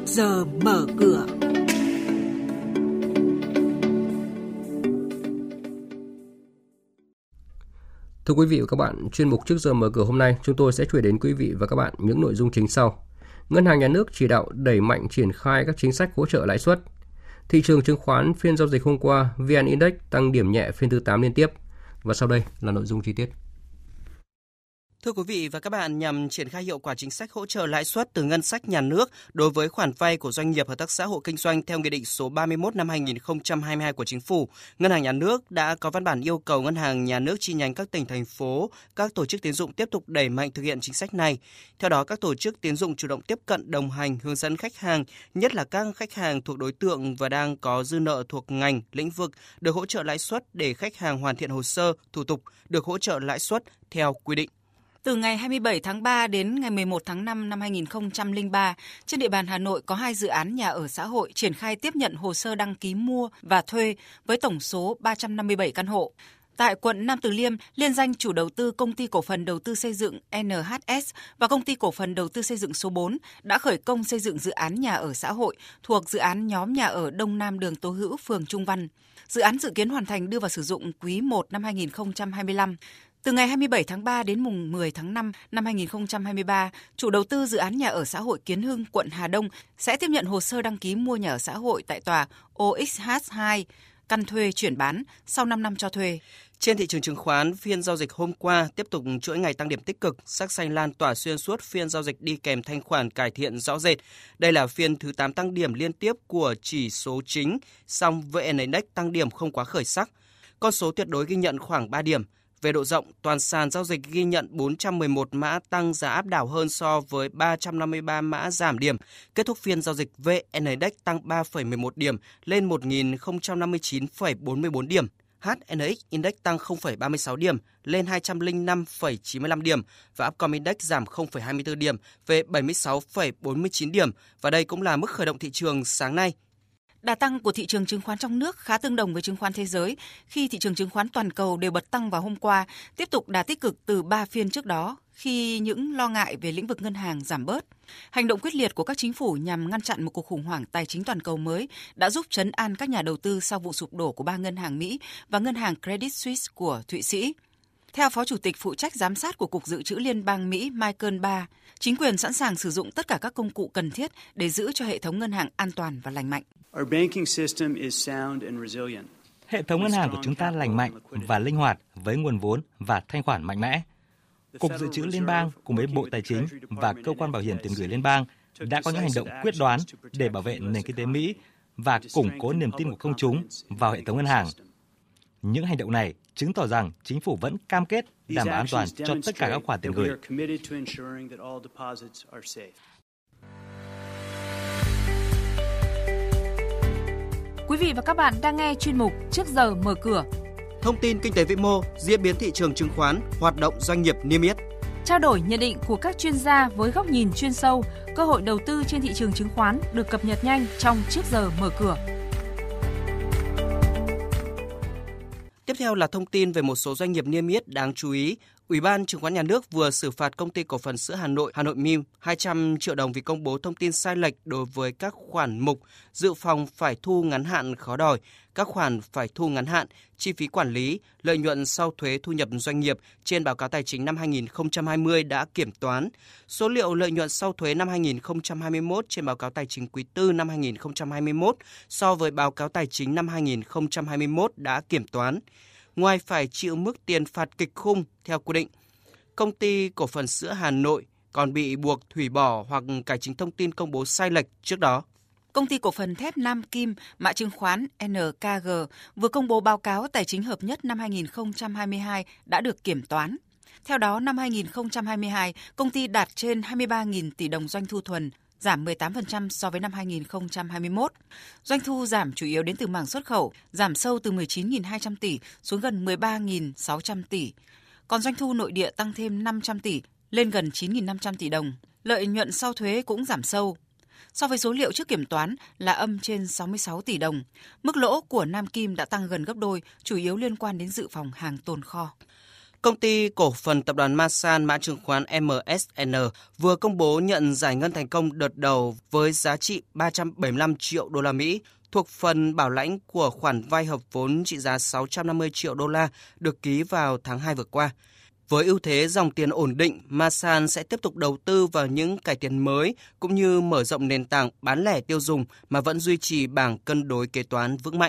trước giờ mở cửa. Thưa quý vị và các bạn, chuyên mục trước giờ mở cửa hôm nay chúng tôi sẽ chuyển đến quý vị và các bạn những nội dung chính sau. Ngân hàng Nhà nước chỉ đạo đẩy mạnh triển khai các chính sách hỗ trợ lãi suất. Thị trường chứng khoán phiên giao dịch hôm qua, VN Index tăng điểm nhẹ phiên thứ 8 liên tiếp. Và sau đây là nội dung chi tiết. Thưa quý vị và các bạn, nhằm triển khai hiệu quả chính sách hỗ trợ lãi suất từ ngân sách nhà nước đối với khoản vay của doanh nghiệp hợp tác xã hộ kinh doanh theo Nghị định số 31 năm 2022 của Chính phủ, Ngân hàng Nhà nước đã có văn bản yêu cầu Ngân hàng Nhà nước chi nhánh các tỉnh, thành phố, các tổ chức tiến dụng tiếp tục đẩy mạnh thực hiện chính sách này. Theo đó, các tổ chức tiến dụng chủ động tiếp cận đồng hành, hướng dẫn khách hàng, nhất là các khách hàng thuộc đối tượng và đang có dư nợ thuộc ngành, lĩnh vực, được hỗ trợ lãi suất để khách hàng hoàn thiện hồ sơ, thủ tục, được hỗ trợ lãi suất theo quy định. Từ ngày 27 tháng 3 đến ngày 11 tháng 5 năm 2003, trên địa bàn Hà Nội có hai dự án nhà ở xã hội triển khai tiếp nhận hồ sơ đăng ký mua và thuê với tổng số 357 căn hộ. Tại quận Nam Từ Liêm, liên danh chủ đầu tư công ty cổ phần đầu tư xây dựng NHS và công ty cổ phần đầu tư xây dựng số 4 đã khởi công xây dựng dự án nhà ở xã hội thuộc dự án nhóm nhà ở Đông Nam đường Tố Hữu, phường Trung Văn. Dự án dự kiến hoàn thành đưa vào sử dụng quý 1 năm 2025. Từ ngày 27 tháng 3 đến mùng 10 tháng 5 năm 2023, chủ đầu tư dự án nhà ở xã hội Kiến Hưng, quận Hà Đông sẽ tiếp nhận hồ sơ đăng ký mua nhà ở xã hội tại tòa OXH2, căn thuê chuyển bán sau 5 năm cho thuê. Trên thị trường chứng khoán, phiên giao dịch hôm qua tiếp tục chuỗi ngày tăng điểm tích cực, sắc xanh lan tỏa xuyên suốt phiên giao dịch đi kèm thanh khoản cải thiện rõ rệt. Đây là phiên thứ 8 tăng điểm liên tiếp của chỉ số chính, song VN Index tăng điểm không quá khởi sắc. Con số tuyệt đối ghi nhận khoảng 3 điểm – về độ rộng, toàn sàn giao dịch ghi nhận 411 mã tăng giá áp đảo hơn so với 353 mã giảm điểm. Kết thúc phiên giao dịch VN Index tăng 3,11 điểm lên 1.059,44 điểm. HNX Index tăng 0,36 điểm lên 205,95 điểm và Upcom Index giảm 0,24 điểm về 76,49 điểm và đây cũng là mức khởi động thị trường sáng nay Đà tăng của thị trường chứng khoán trong nước khá tương đồng với chứng khoán thế giới khi thị trường chứng khoán toàn cầu đều bật tăng vào hôm qua, tiếp tục đà tích cực từ 3 phiên trước đó khi những lo ngại về lĩnh vực ngân hàng giảm bớt. Hành động quyết liệt của các chính phủ nhằm ngăn chặn một cuộc khủng hoảng tài chính toàn cầu mới đã giúp chấn an các nhà đầu tư sau vụ sụp đổ của ba ngân hàng Mỹ và ngân hàng Credit Suisse của Thụy Sĩ. Theo Phó Chủ tịch phụ trách giám sát của Cục Dự trữ Liên bang Mỹ Michael Barr, chính quyền sẵn sàng sử dụng tất cả các công cụ cần thiết để giữ cho hệ thống ngân hàng an toàn và lành mạnh. Hệ thống ngân hàng của chúng ta lành mạnh và linh hoạt với nguồn vốn và thanh khoản mạnh mẽ. Cục Dự trữ Liên bang cùng với Bộ Tài chính và Cơ quan Bảo hiểm tiền gửi Liên bang đã có những hành động quyết đoán để bảo vệ nền kinh tế Mỹ và củng cố niềm tin của công chúng vào hệ thống ngân hàng. Những hành động này chứng tỏ rằng chính phủ vẫn cam kết đảm bảo an toàn cho tất cả các khoản tiền gửi. Quý vị và các bạn đang nghe chuyên mục Trước giờ mở cửa. Thông tin kinh tế vĩ mô, diễn biến thị trường chứng khoán, hoạt động doanh nghiệp niêm yết. Trao đổi nhận định của các chuyên gia với góc nhìn chuyên sâu, cơ hội đầu tư trên thị trường chứng khoán được cập nhật nhanh trong Trước giờ mở cửa. Theo là thông tin về một số doanh nghiệp niêm yết đáng chú ý. Ủy ban Chứng khoán Nhà nước vừa xử phạt công ty cổ phần sữa Hà Nội, Hà Nội Mim 200 triệu đồng vì công bố thông tin sai lệch đối với các khoản mục dự phòng phải thu ngắn hạn khó đòi, các khoản phải thu ngắn hạn, chi phí quản lý, lợi nhuận sau thuế thu nhập doanh nghiệp trên báo cáo tài chính năm 2020 đã kiểm toán. Số liệu lợi nhuận sau thuế năm 2021 trên báo cáo tài chính quý tư năm 2021 so với báo cáo tài chính năm 2021 đã kiểm toán ngoài phải chịu mức tiền phạt kịch khung theo quy định. Công ty cổ phần sữa Hà Nội còn bị buộc hủy bỏ hoặc cải chính thông tin công bố sai lệch trước đó. Công ty cổ phần thép Nam Kim, mã chứng khoán NKG vừa công bố báo cáo tài chính hợp nhất năm 2022 đã được kiểm toán. Theo đó, năm 2022, công ty đạt trên 23.000 tỷ đồng doanh thu thuần, giảm 18% so với năm 2021. Doanh thu giảm chủ yếu đến từ mảng xuất khẩu, giảm sâu từ 19.200 tỷ xuống gần 13.600 tỷ. Còn doanh thu nội địa tăng thêm 500 tỷ, lên gần 9.500 tỷ đồng. Lợi nhuận sau thuế cũng giảm sâu. So với số liệu trước kiểm toán là âm trên 66 tỷ đồng, mức lỗ của Nam Kim đã tăng gần gấp đôi, chủ yếu liên quan đến dự phòng hàng tồn kho. Công ty cổ phần tập đoàn Masan mã chứng khoán MSN vừa công bố nhận giải ngân thành công đợt đầu với giá trị 375 triệu đô la Mỹ thuộc phần bảo lãnh của khoản vay hợp vốn trị giá 650 triệu đô la được ký vào tháng 2 vừa qua. Với ưu thế dòng tiền ổn định, Masan sẽ tiếp tục đầu tư vào những cải tiến mới cũng như mở rộng nền tảng bán lẻ tiêu dùng mà vẫn duy trì bảng cân đối kế toán vững mạnh.